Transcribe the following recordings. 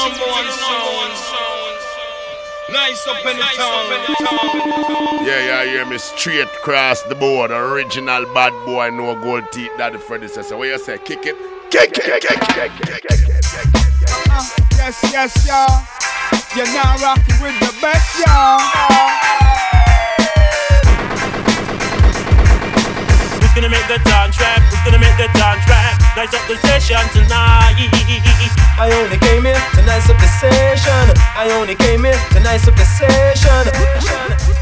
number one sound. Nice up in the town. Yeah, yeah, hear me straight across the board. Original bad boy, no gold teeth. That the predecessor. What you say? Kick it, kick it, kick it, kick it, kick it, kick it. Uh, yes, yes, y'all. You're now rocking with the best, y'all. Who's gonna make the dance rap? Who's gonna make the dance rap? Nice up the session tonight. I only came here to nice up the session. I only came here to nice up the session.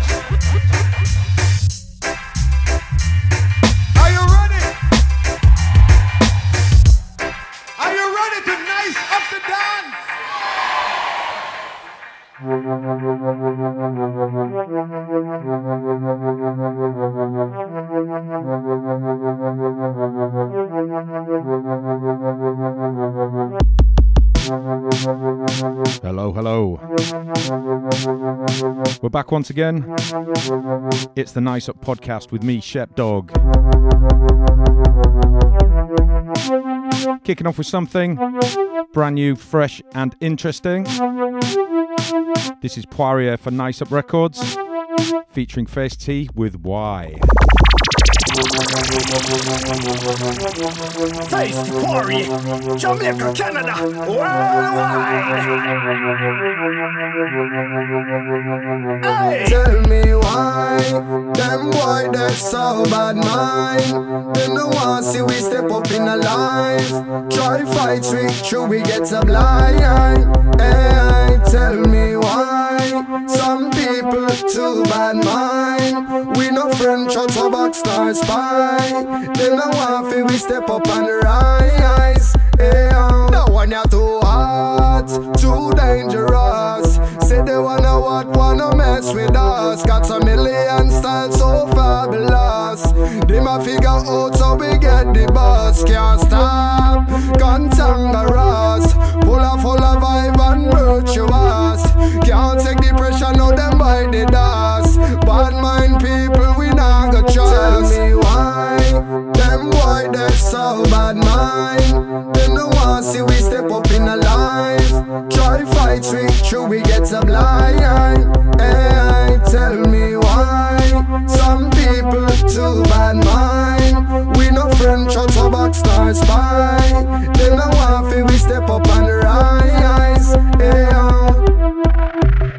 Back once again. It's the Nice Up podcast with me, Shep Dog. Kicking off with something brand new, fresh, and interesting. This is Poirier for Nice Up Records, featuring Face T with Y. The quarry, Jamaica, Canada, worldwide. Hey. Tell me why them boy that's so bad mind. Them no want see we step up in a life. Try fight we true we get so blind. Hey, tell me why some people too bad mind. No friend shot a back star spy. Them no want see we step up and rise. Hey, oh. no one ya too hot, too dangerous. Say they wanna what wanna mess with us. Got some million styles so fabulous. They ma figure out how we get the bus. Can't stop, cantangerous. Full of full of vibe and virtuous. Can't take the pressure, no them by the dust. Bad mind people, we not go trust. Tell me why them boy they so bad mind. They no want see we step up in a life. Try fight we true we get so blind. Hey, tell me why some people too bad mind. We no friend shot a back star spy. They no want see we step up and rise. Hey, oh.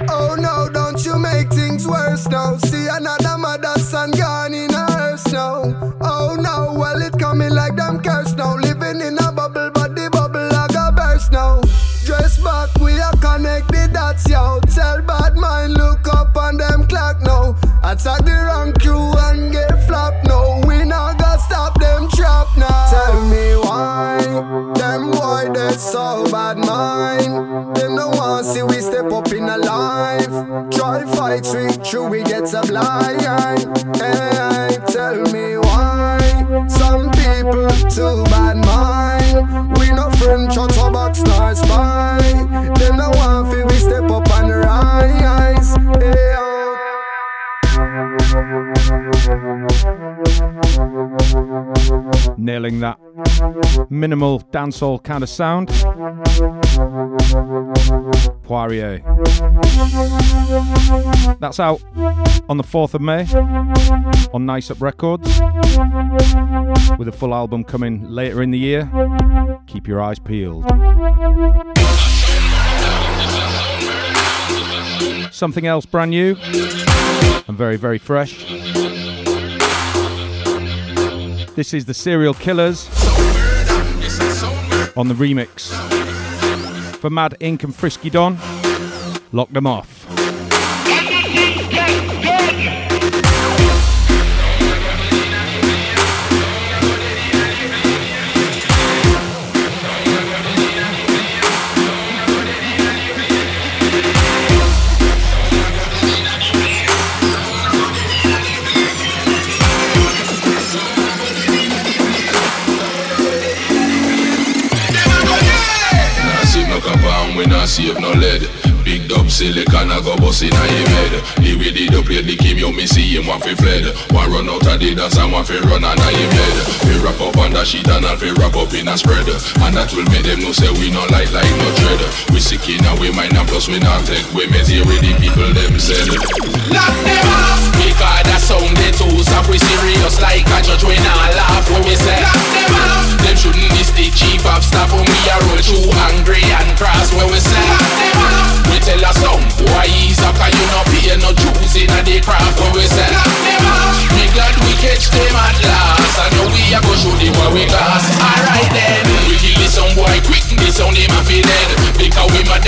Oh no, don't you make things worse now. See another mother's son gone in a hearse now. Oh no, well it coming like them curse now. Living in a bubble Attack the wrong crew and get flopped No, We not gonna stop them trap now. Tell me why, them boy they so bad mind. Them no want see we step up in a life. Try fight we true we get blind. Hey, tell me why some people too bad mind. We no friend shot a box star spy. Nailing that minimal dancehall kind of sound. Poirier. That's out on the 4th of May on Nice Up Records with a full album coming later in the year. Keep your eyes peeled. Something else brand new and very, very fresh. This is the Serial Killaz on the remix. For Mad Ink and Frisky Don, lock them off. save no lead. Big dub silicon I go bust inna him head The way the dub play the game you me see him want fi fled. One run out of the dance and one fi run under him bed. We wrap up on the sheet and all fi wrap up in a spread. And that will make them know say we no light like no dread. We sick in inna we mind and plus we not take. We measure with the people them said. Lock them up! sound they too soft We serious like a judge when I laugh when we say Knock them off Them shouldn't miss the chief of staff When we are all too angry and cross when we say Knock them off We tell us some why he's up Cause you not pay no dues in a day craft when we say Knock them off We glad we catch them at last. And now we are go show them what we class. Alright then. We kill this some boy quick This sound him a fi dead Because we mad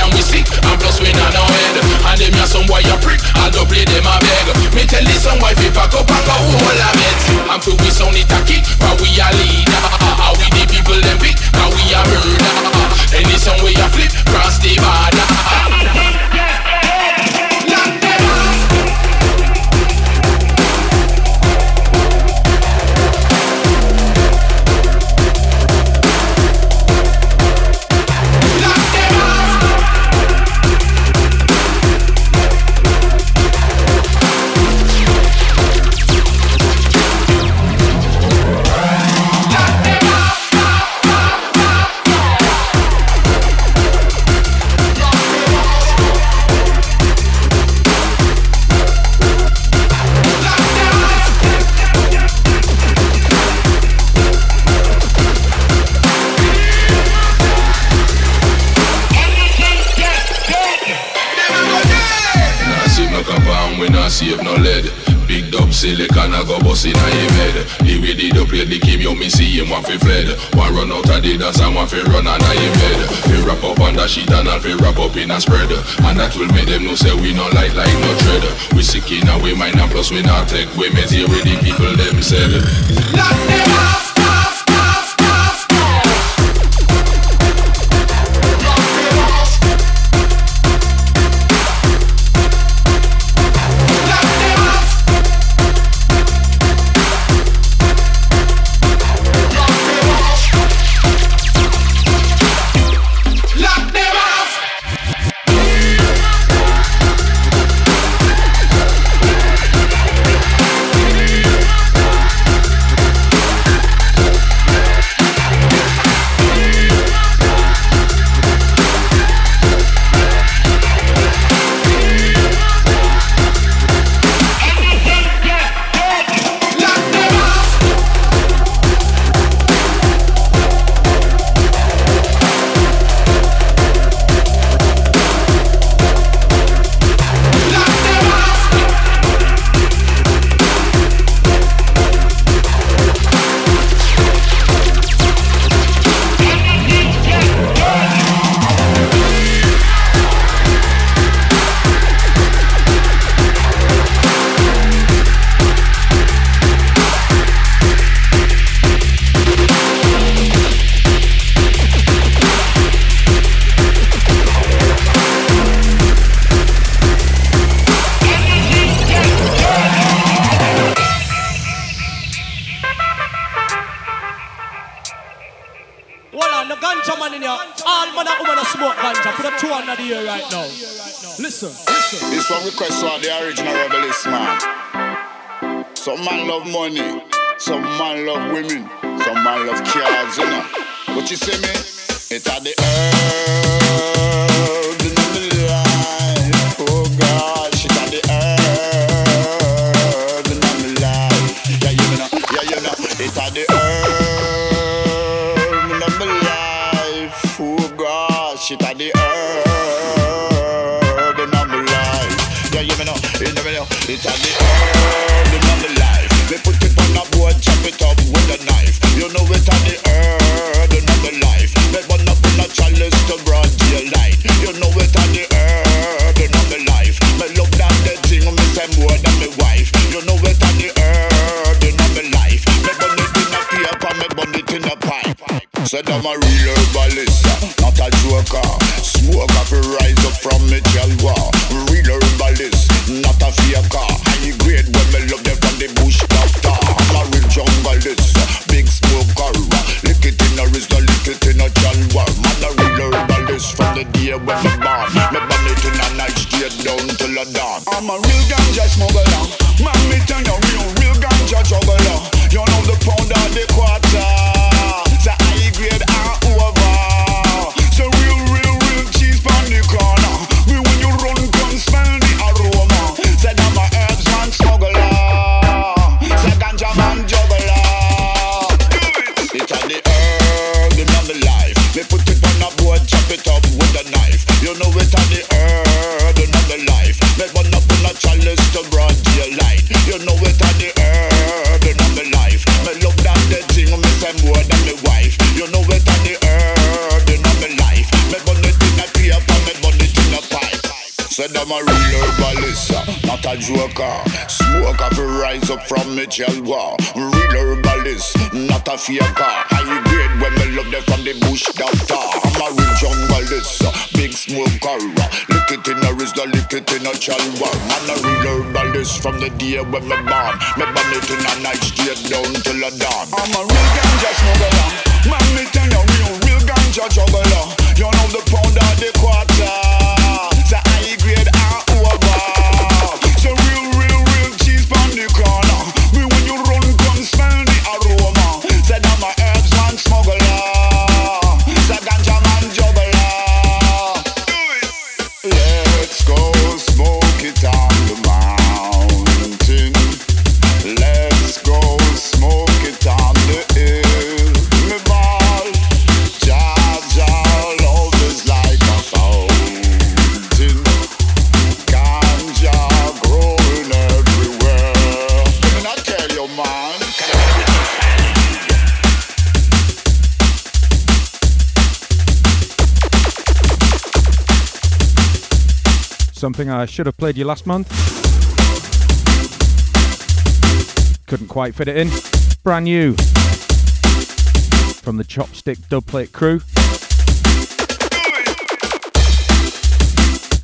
said I'm a real herbalist, not a joker. natural one. Man, I relearn all this from the day when me born. Me born it in a night I should have played you last month. Couldn't quite fit it in. Brand new from the Chopstick Dubplate crew.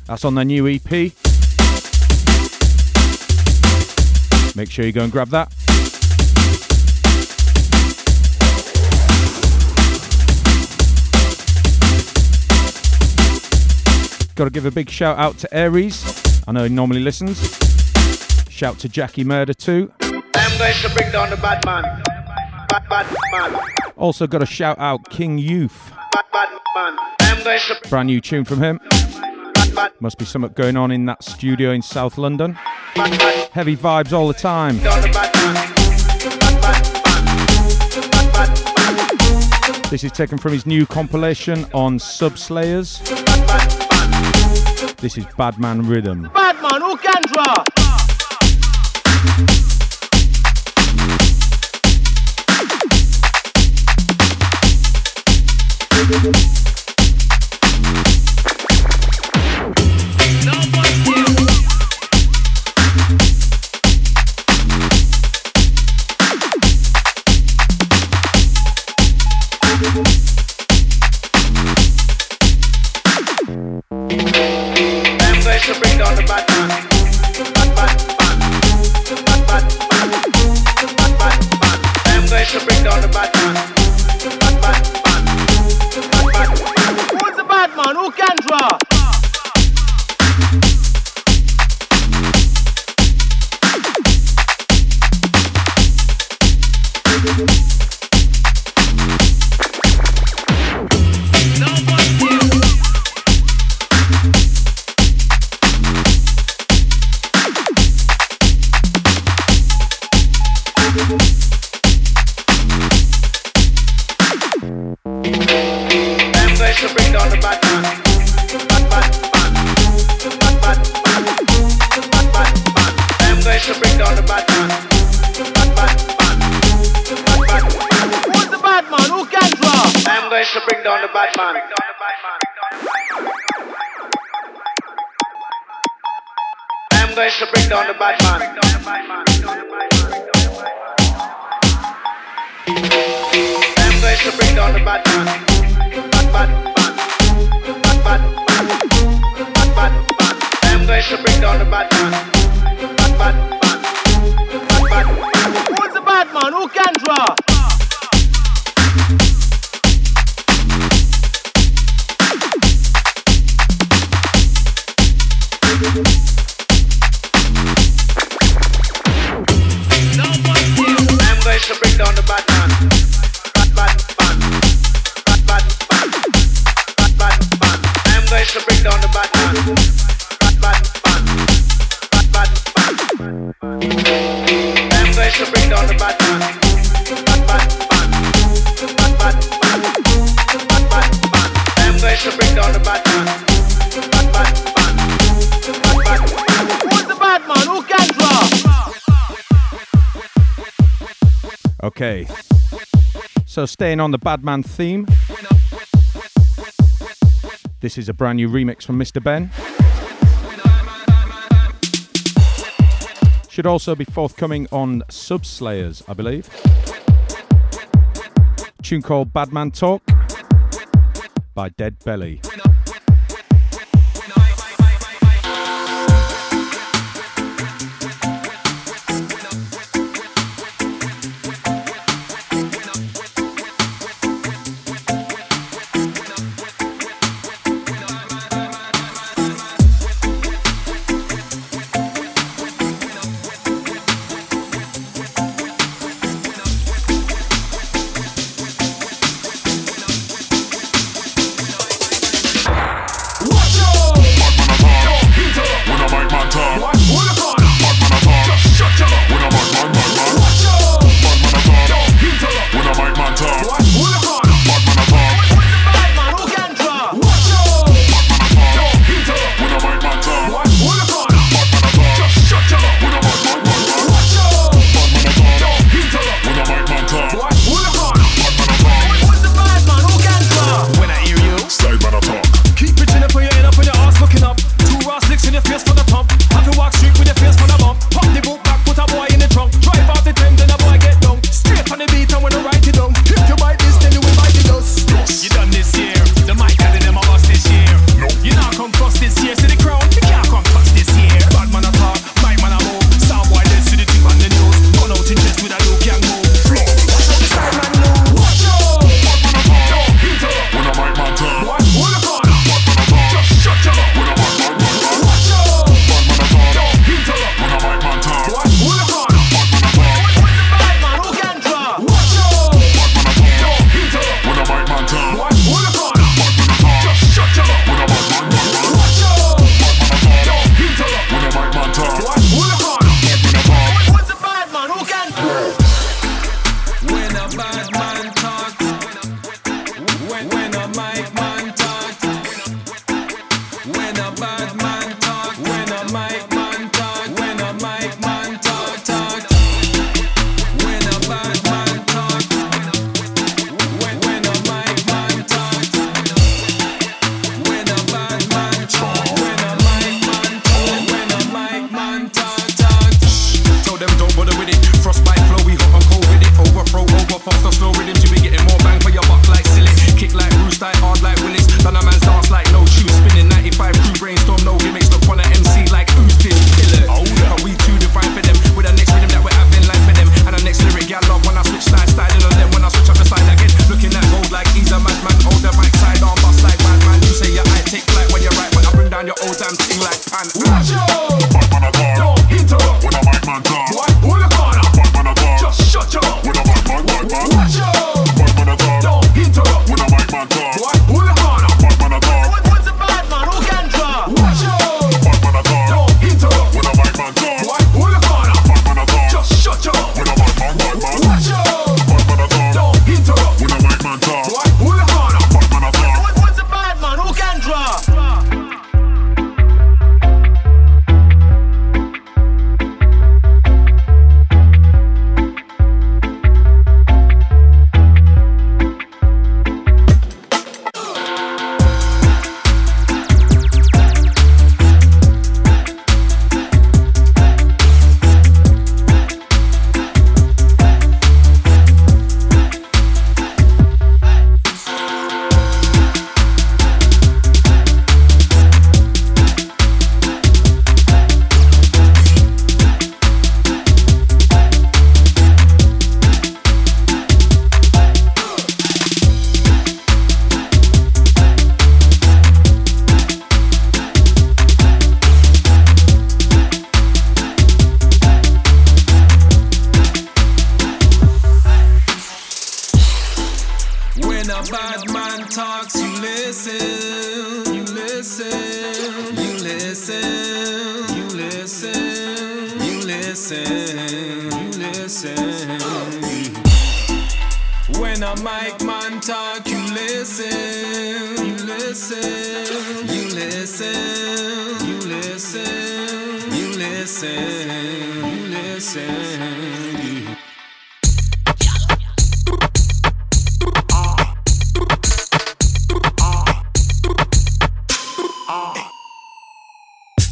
That's on their new EP. Make sure you go and grab that. Got to give a big shout out to Aries. I know he normally listens. Shout to Jacky Murda too. I'm going to bring down the bad man. Bad, bad man. Also got a shout out King Youth. Brand new tune from him. Must be something going on in that studio in South London. Heavy vibes all the time. This is taken from his new compilation on Subslayers. This is Badman Rhythm. Badman, all Gandra! Okay. So, staying on the Badman theme, this is a brand new remix from Mr. Ben. Should also be forthcoming on Subslayers, I believe. tune called Badman Talk by Dead Belly. your old damn thing like pan. Watch out!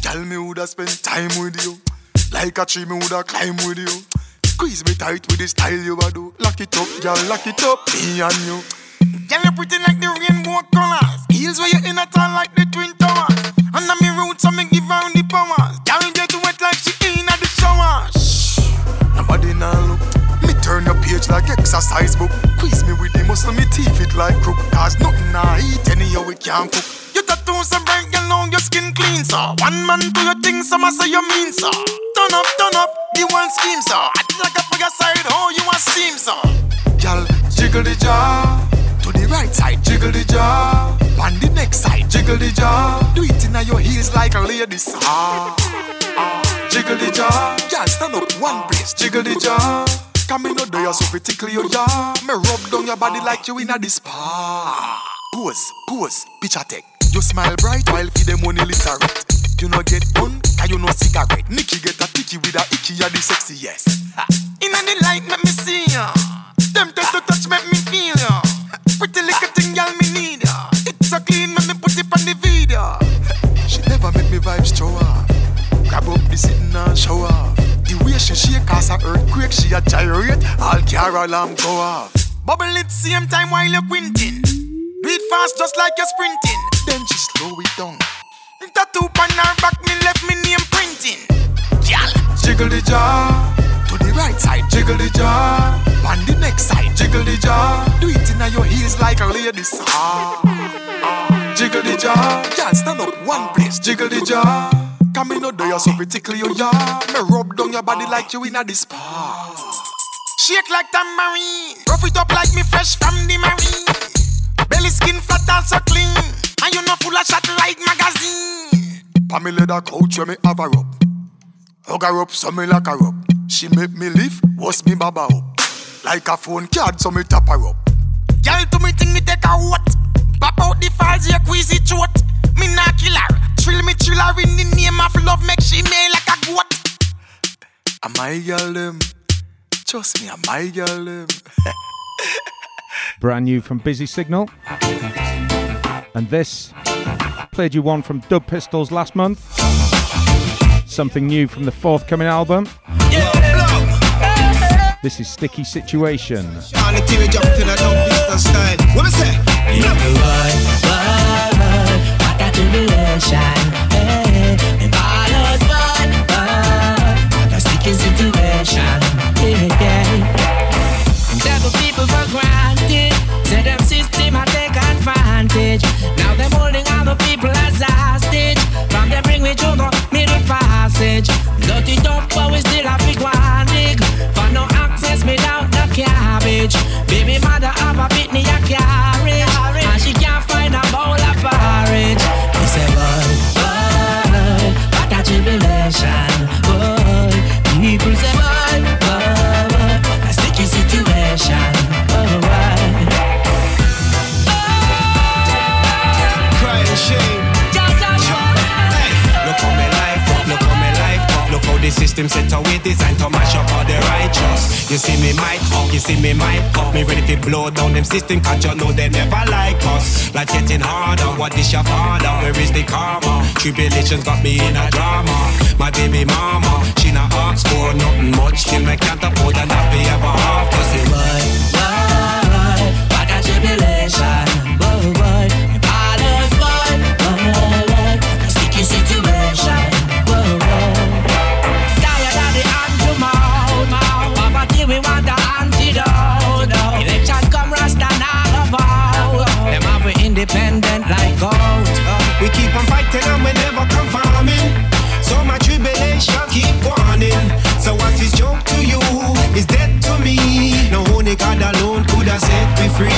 Tell me woulda spend time with you, like a tree me woulda climb with you. Squeeze me tight with the style you a do. Lock it up, girl, lock it up, me and you. Girl, you pretty like the rainbow colors. Heels where you in a tall like the twin towers. Under me roots, I me give round the powers. Now look. Me turn the page like exercise book. Squeeze me with the muscle, me teeth it like crook. Cause nothing I eat, anyhow we can't cook. You tattoos so bright, girl, now your skin clean, sir. One man do your thing, some say you mean, sir. Turn up, turn up, the one scheme, sir. Act like a figure side, oh, you want steam, sir. Girl, jiggle the jaw. To the right side, jiggle the jaw. On the next side, jiggle the jaw. Do it in your heels like a lady, sir. Ah, jiggle the jaw. Girl, stand up one place, jiggle the jaw. Come in, no do you so fi tickle your jaw. Me rub down your body like you in a the spa. Pose, pose, picture take. You smile bright while feed them money literate. You no get on, can you no cigarette? Nikki get a ticky with a icky, you the sexiest. In the light, let me see ya. Tempted to touch, make me feel ya. Pretty little thing, y'all me need ya. It's so clean, let me put it on the video. She never make me vibes show the sitting and show off. The way she shake as a earthquake, she a gyrate. All car alarm go off. Bubble it same time while you're quinting. It fast just like you're sprinting. Then she slow it down. Tattoo on her back, me left me name printing. Girl, jiggle the jaw. To the right side, jiggle the jaw. On the next side, jiggle the jaw. Do it in your heels like a lady. Ah, ah. Jiggle the jaw. Girl, stand up one place, jiggle the jaw. Come in, no do you so tickle your jaw. Me rub down your body like you in a spa. Shake like tambourine. Rough it up like me fresh from the marine. Belly skin flat and so clean. And you know full of shot like magazine. Pamela the couch where me have her up. Hug her up so me like her up. She make me lift, what's me baba up. Like a phone card so me tap her up. Girl to me think me take a what? Pop out the files, you queasy throat. Me nah kill her. Trill me chill her in the name of love, make she nail like a goat. Am I girl them? Trust me, am I girl them? Brand new from Busy Signal. And this played you one from Dub Pistols last month. Something new from the forthcoming album. This is Sticky Situation. Eh, uh, situation, yeah, yeah. Devil people for granted. Say them system I take advantage. Now them holding other people as hostage. From them bring me to the middle passage. Dirty up, but we still have big dig. For no access down the cabbage. Baby mother have a bit me a the system set away designed to mash up all the righteous. You see me mic up, you see me mic up. Me ready to blow down them system, cause you know they never like us. Life getting harder, what is your father? Where is the karma? Tribulations got me in a drama. My baby mama, she not ask for nothing much. Till me can't afford a nappy ever after. Independent like gold. We keep on fighting and we never conforming. So my tribulation keep warning. So what is joke to you is dead to me. No only God alone could have set me free.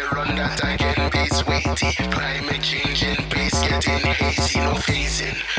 DJ run that again, bass weighty. Climate changing, bass getting hazy, no phasing.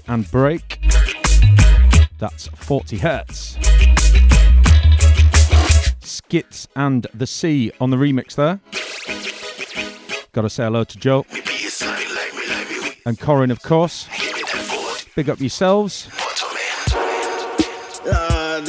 From and Break. That's 40 hertz. Skits and the Sea on the remix there. Gotta say hello to Joe. And Corin, of course. Big up yourselves. Lord,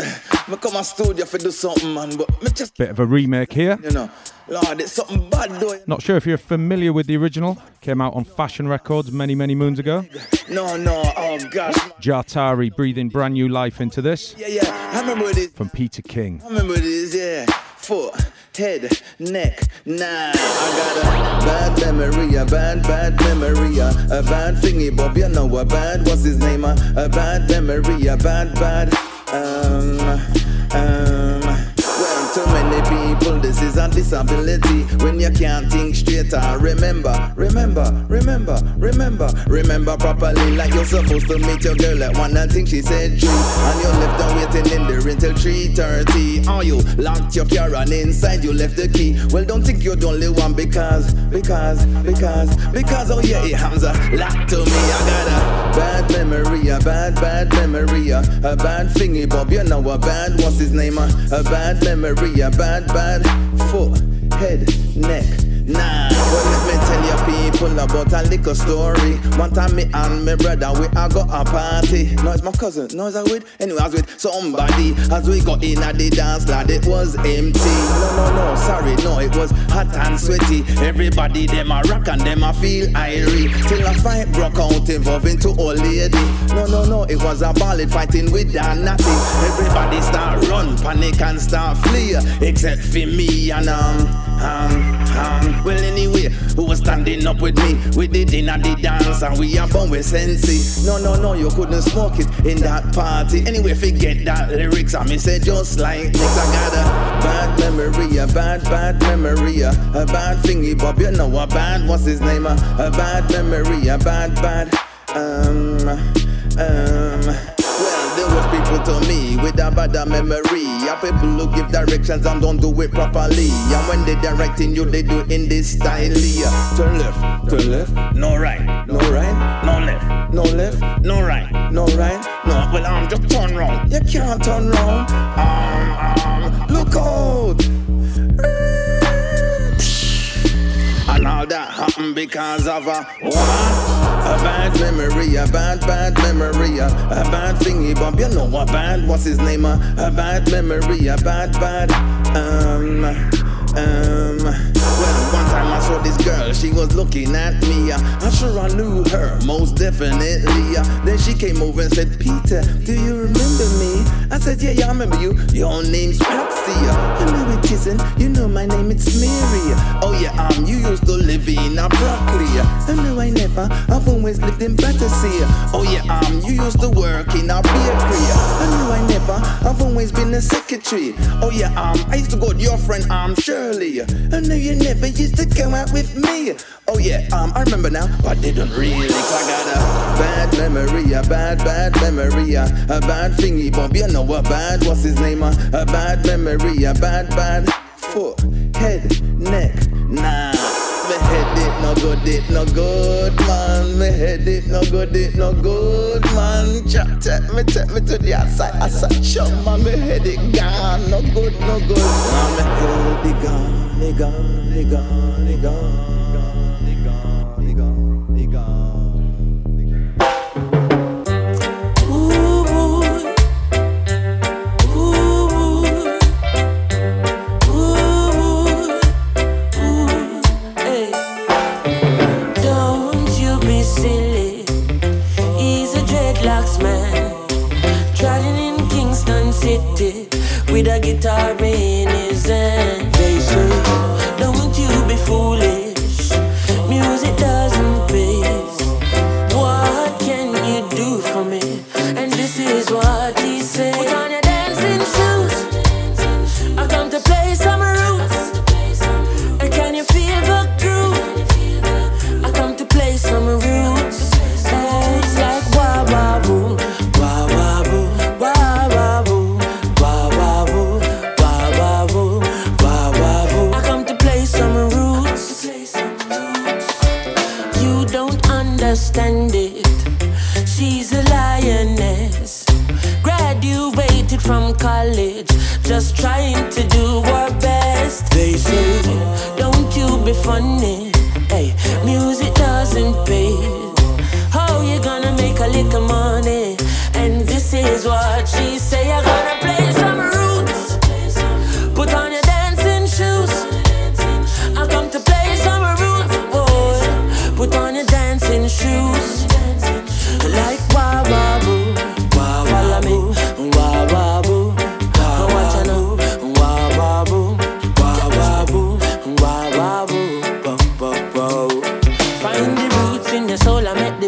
me come a studio for do something, man, but me just, Bit of a remake here. you know, Lord, it's something bad though. Not sure if you're familiar with the original. Came out on Fashion Records many, many moons ago. No, no, oh gosh. Jartari breathing brand new life into this Yeah, yeah, I remember this. from Peter King. I remember this, yeah. Foot, head, neck, nah. I got a bad memory, a bad, bad memory, a, a bad thingy, Bob. You know a bad, what's his name? A, a bad memory, a bad, bad. Um, um. Too many people, this is a disability. When you can't think straight, remember, remember, remember, remember, remember properly like you're supposed to meet your girl at one. I think she said three, and you left her waiting in there until three thirty. Oh, you locked your car and inside you left the key. Well, don't think you're the only one because, because, because, because. Oh yeah, it happens a lot to me. I got a bad memory, a bad, bad memory, a, a bad thingy, Bob. You know a bad, what's his name? A, a bad memory, a bad, bad foot, head, neck. Nah, let me tell you people about a little story. One time me and my brother we a go a party. No, it's my cousin. No, it's I with. Anyway, I with somebody as we got in at the dance lad. It was empty. No, no, no, sorry, no, it was hot and sweaty. Everybody them a rock and them a feel irie. Till a fight broke out involving two old lady. No, no, no, it was a ballad fighting with a. Everybody start run, panic and start flee, except for me and um, um, um. Well, anyway, who was standing up with me? We did in the dance and we are born with sensei. No, no, no, you couldn't smoke it in that party. Anyway, forget that lyrics. I mean, say just like next, I got a bad memory, a bad, bad memory, a, bad thingy, Bob. You know a bad, what's his name? A bad memory, a bad, bad, um, um. Was people to me with a bad memory. A people who give directions and don't do it properly. And when they directing you, they do it in this style. Yeah. Turn left, turn left, no right, no right, no left, no left, no right, no right, No, well, I'm just turn round. You can't turn round. Um, um, look out. That happened because of a what? A bad memory, a bad, bad memory, a, a bad thingy bump. You know a bad, what's his name? A, a bad memory, a bad, bad, um, um. Well, one time I saw this girl, she was looking at me. Uh, I'm sure I knew her, most definitely. Uh, then she came over and said, Peter, do you remember me? I said, Yeah, yeah, I remember you. Your name's Patsy. Uh, you know it isn't. You know my name, it's Mary. Oh, yeah, um, you used to live in a broccoli. I know I never, I've always lived in Battersea. Oh, yeah, um, you used to work in a bakery. I know I never, I've always been a secretary. Oh, yeah, um, I used to go to your friend, um, Shirley. I know you never used to come out with me. Oh yeah, um, I remember now, but didn't really. I got a bad memory, a bad, bad memory, a, bad thingy bump. You know a bad, what's his name? A, bad memory, a bad, bad foot, head, neck, nah. Me head it no good, it no good, man. Me head it no good, it no good, man. Chop, take me, take me to the outside. Said, chop, man. Me head it gone, no good, no good. Man, gone, it gone, it gone,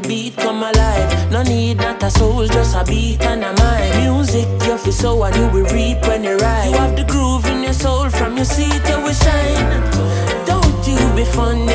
the beat come alive. No need not a soul, just a beat and a mind. Music you feel so and you will reap when you ride. You have the groove in your soul from your seat you will shine. Don't you be funny,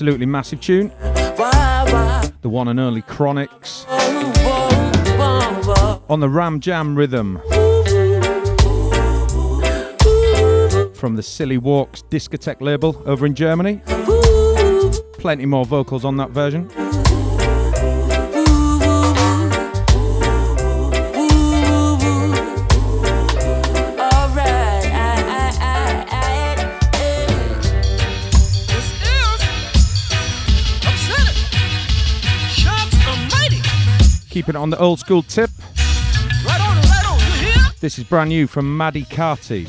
Absolutely massive tune. The one and only Chronixx on the Ram Jam rhythm from the Silly Walks discotheque label over in Germany. Plenty more vocals on that version. Keeping it on the old school tip. Right on, right on, you hear? This is brand new from Maddie Carty.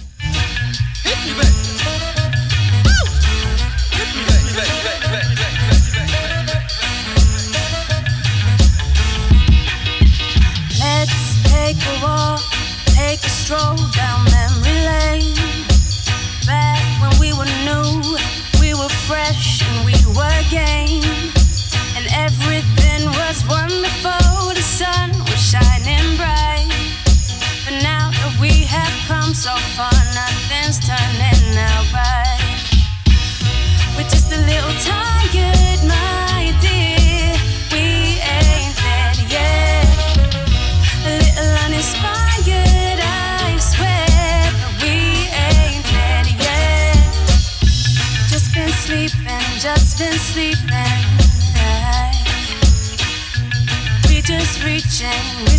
Just been sleeping. We just reaching.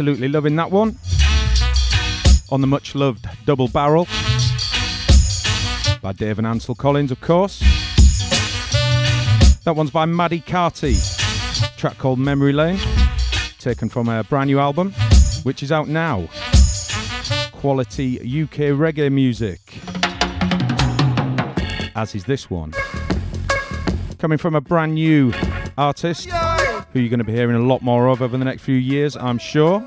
Absolutely loving that one. On the much loved Double Barrel by Dave and Ansel Collins, of course. That one's by Maddie Carty. Track called Memory Lane, taken from a brand new album, which is out now. Quality UK reggae music. As is this one. Coming from a brand new artist who you're going to be hearing a lot more of over the next few years, I'm sure.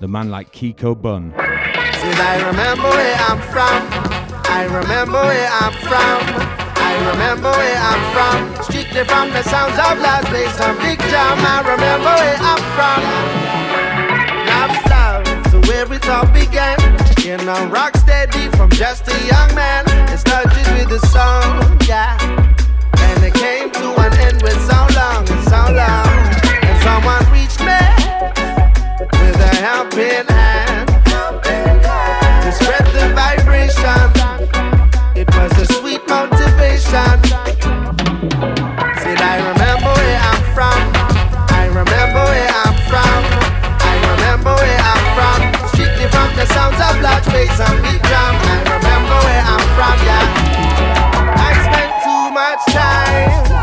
The man like Kiko Bun. I remember where I'm from. I remember where I'm from. I remember where I'm from. Strictly from the sounds of Big Jam. I remember where I'm from. Began. You know, rock steady from just a young man. It started with a song, yeah. And it came to an end with so long and so long. And someone reached me with a helping hand to spread the vibration. It was a sweet motivation. Said I remember where I'm from. I remember where I'm from. I remember where I'm from. Strictly from the sounds of large bass and big drum. I remember where I'm from, yeah. Time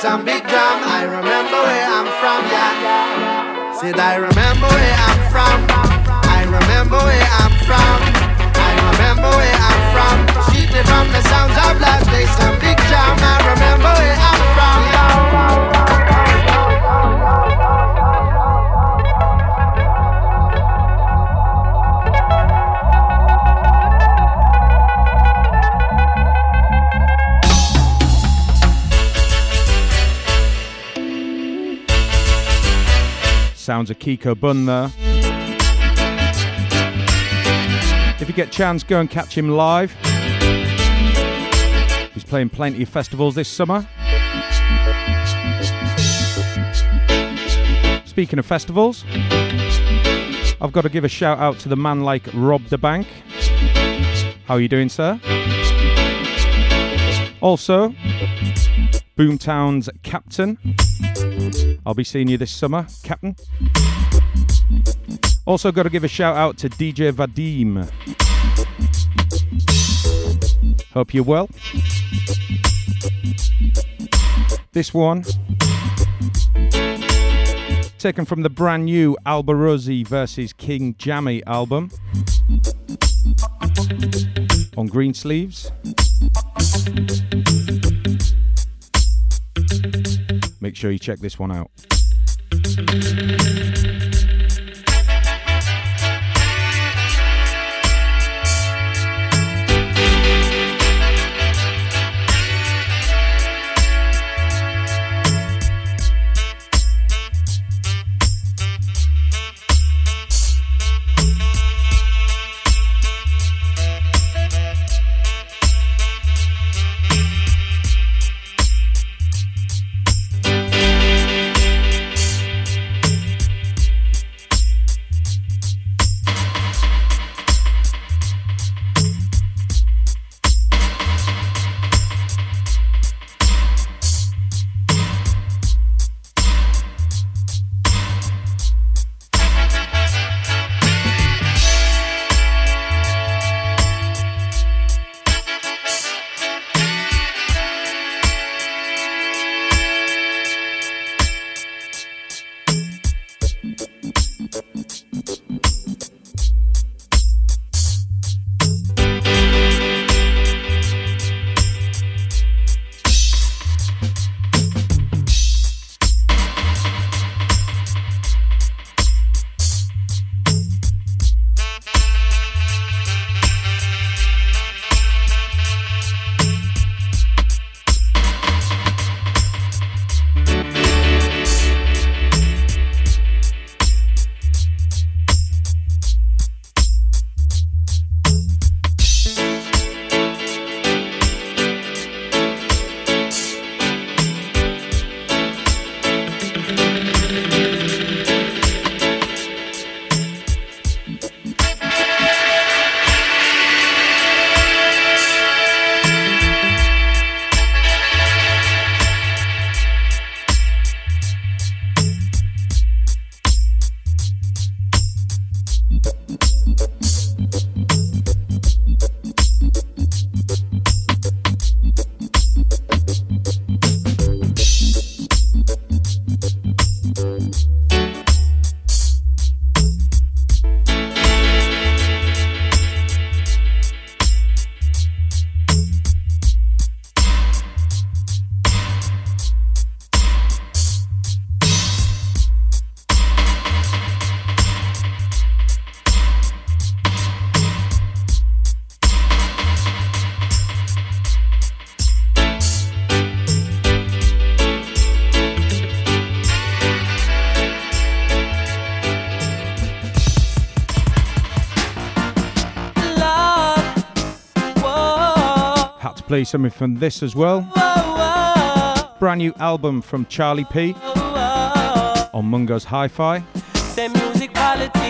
large big drum. I remember where I'm from, yeah. Said I remember Sounds of Kiko Bun there. If you get chance, go and catch him live. He's playing plenty of festivals this summer. Speaking of festivals, I've got to give a shout out to the man like Rob the Bank. How are you doing, sir? Also, Boomtown's captain. I'll be seeing you this summer, Captain. Also, got to give a shout out to DJ Vadim. Hope you're well. This one, taken from the brand new Alborosie versus King Jammy album on Greensleeves. Make sure you check this one out. Play something from this as well. Brand new album from Charlie P on Mungo's Hi Fi. Say music politics.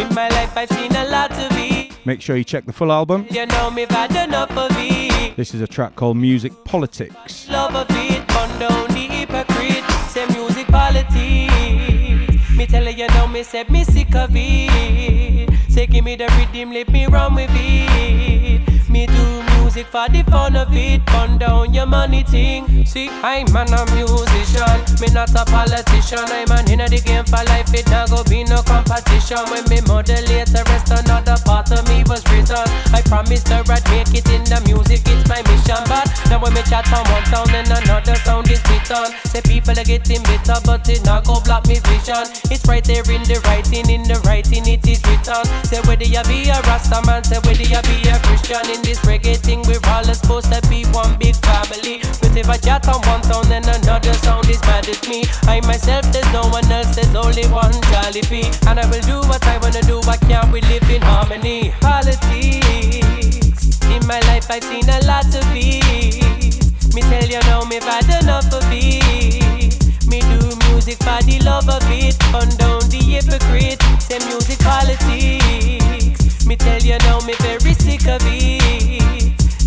In my life, I've seen a lot of it. Make sure you check the full album. You know me, I've had enough of it. This is a track called Music Politics. Love of it, burn down the hypocrite. Say music politics. Me tell you, you know me, say me sick of it. Say give me the rhythm, let me run with it. Me do music for the fun of it. Burn down your money thing. See, I'm man a musician, me not a politician. I'm an inna the game for life. It not go be no competition. When me modulate the rest, another part of me was written. I promise to I'd make it in the music. It's my mission, but now when me chat on one sound and another sound is written. Say people are getting bitter, but it not go block me vision. It's right there in the writing, in the writing it is written. Say whether you be a Rasta man, say whether you be a Christian. In this reggae thing, we're all supposed to be one big family. But if I chat on one sound and another sound is mad at me, I myself there's no one else, there's only one Charlie P. And I will do what I wanna do. Why can't we live in harmony? Politics. In my life, I've seen a lot of it. Me tell you now, me had enough of it. Me do music for the love of it. Down the hypocrite. Say music politics. Me tell you now, me very sick of it.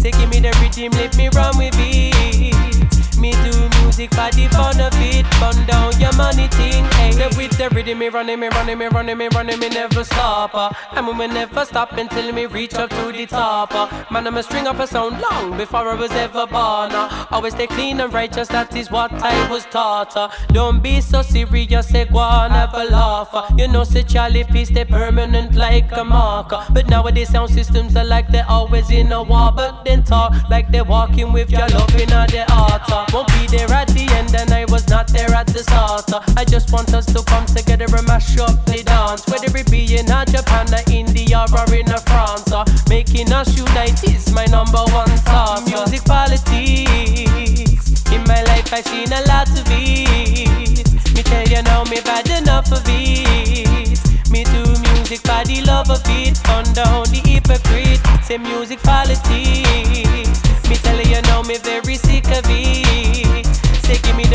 Give me the rhythm, let me run with it. Me do music for the it. Burn down your money thing. Hey. Say with the rhythm, me running, me running, me running, me running, me never stop. Uh. And we will never stop until me reach up to the top. Uh. Man, I'ma string up a sound long before I was ever born. Uh. Always stay clean and righteous, that is what I was taught. Uh. Don't be so serious, say go on, have a laugh. Uh. You know, say Charlie P stay permanent like a marker. But nowadays sound systems are like they're always in a war, but then talk like they're walking with your love in their heart. Won't be there at the end, and I was not there at the start. I just want us to come together and mash up the dance. Whether it be in a Japan, or India, or in a France. Making us unite is my number one task. Music politics. In my life, I've seen a lot of it. Me tell you now, me had enough of it. Me do music for the love of it. On down the hypocrite. Say music politics. Me tell you now, me very.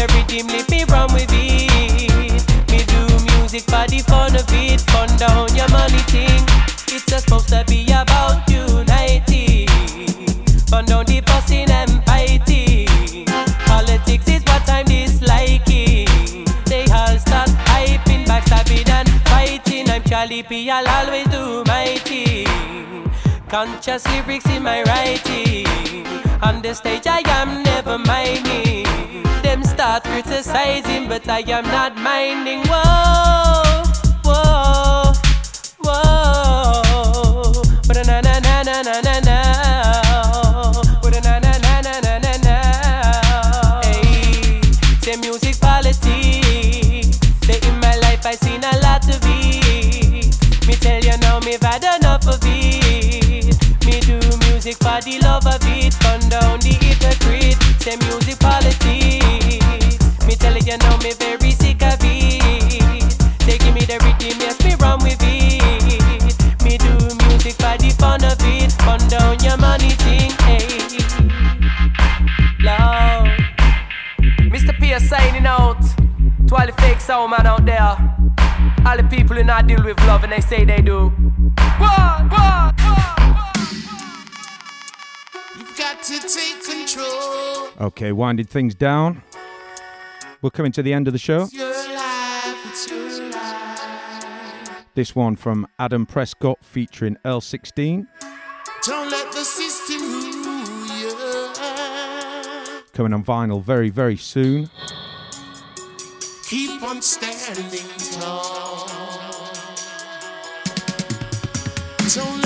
The rhythm, let me run with it. Me do music for the fun of it. Fun down your money thing. It's just supposed to be about unity. Fun down the fussing and fighting. Politics is what I'm disliking. They all start hyping, backstabbing and fighting. I'm Charlie P, I'll always do my thing. Conscious lyrics in my writing. On the stage, I am never minding. Them start criticizing, but I am not minding. Whoa, whoa, whoa. But na na na na na na na. But na na na na na na na. Hey, say music politics. Say in my life I seen a lot of it. Me tell you now, me had enough of it. Me do music for the love of it. And they say they do. What? What? You've got to take control. Okay, winding things down. We're coming to the end of the show. Life, it's your life. This one from Adam Prescott featuring L16. Don't let the system you. Coming on vinyl very, very soon. Keep on standing tall. Don't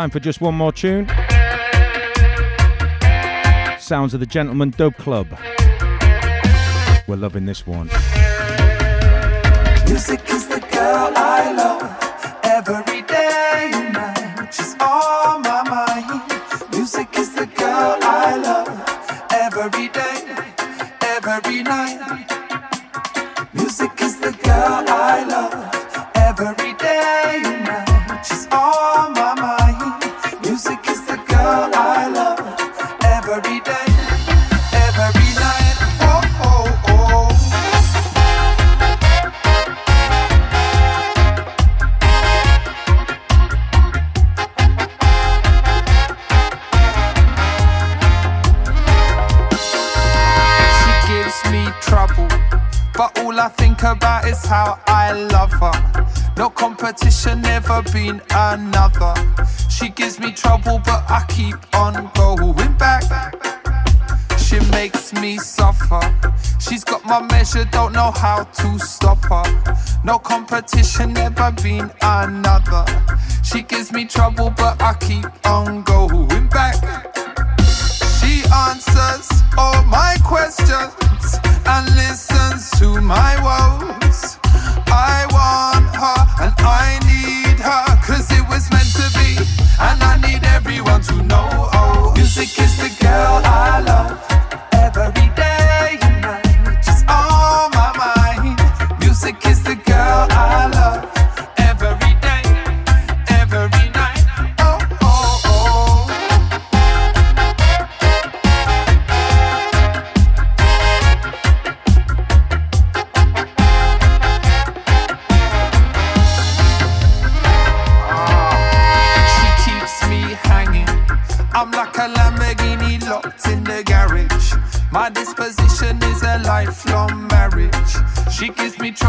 Time for just one more tune. Sounds of the Gentleman Dub Club. We're loving this one. Music competition, never been another. She gives me trouble, but I keep on going back. She makes me suffer. She's got my measure, don't know how to stop her. No competition, never been another. She gives me trouble, but I keep on going back. She answers all my questions and listens to my woes. I want her and I need her, cause it was meant to be. And I need everyone to know. Oh, music is the girl I love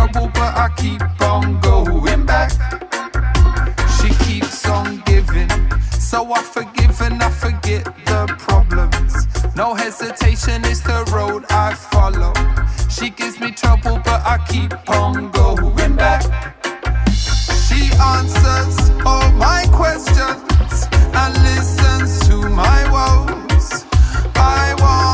trouble, but I keep on going back. She keeps on giving, so I forgive and I forget the problems. No hesitation is the road I follow. She gives me trouble, but I keep on going back. She answers all my questions and listens to my woes. I want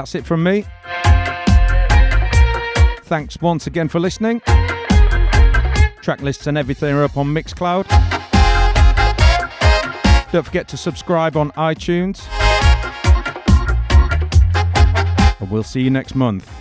that's it from me. Thanks once again for listening. Track lists and everything are up on Mixcloud. Don't forget to subscribe on iTunes. And we'll see you next month.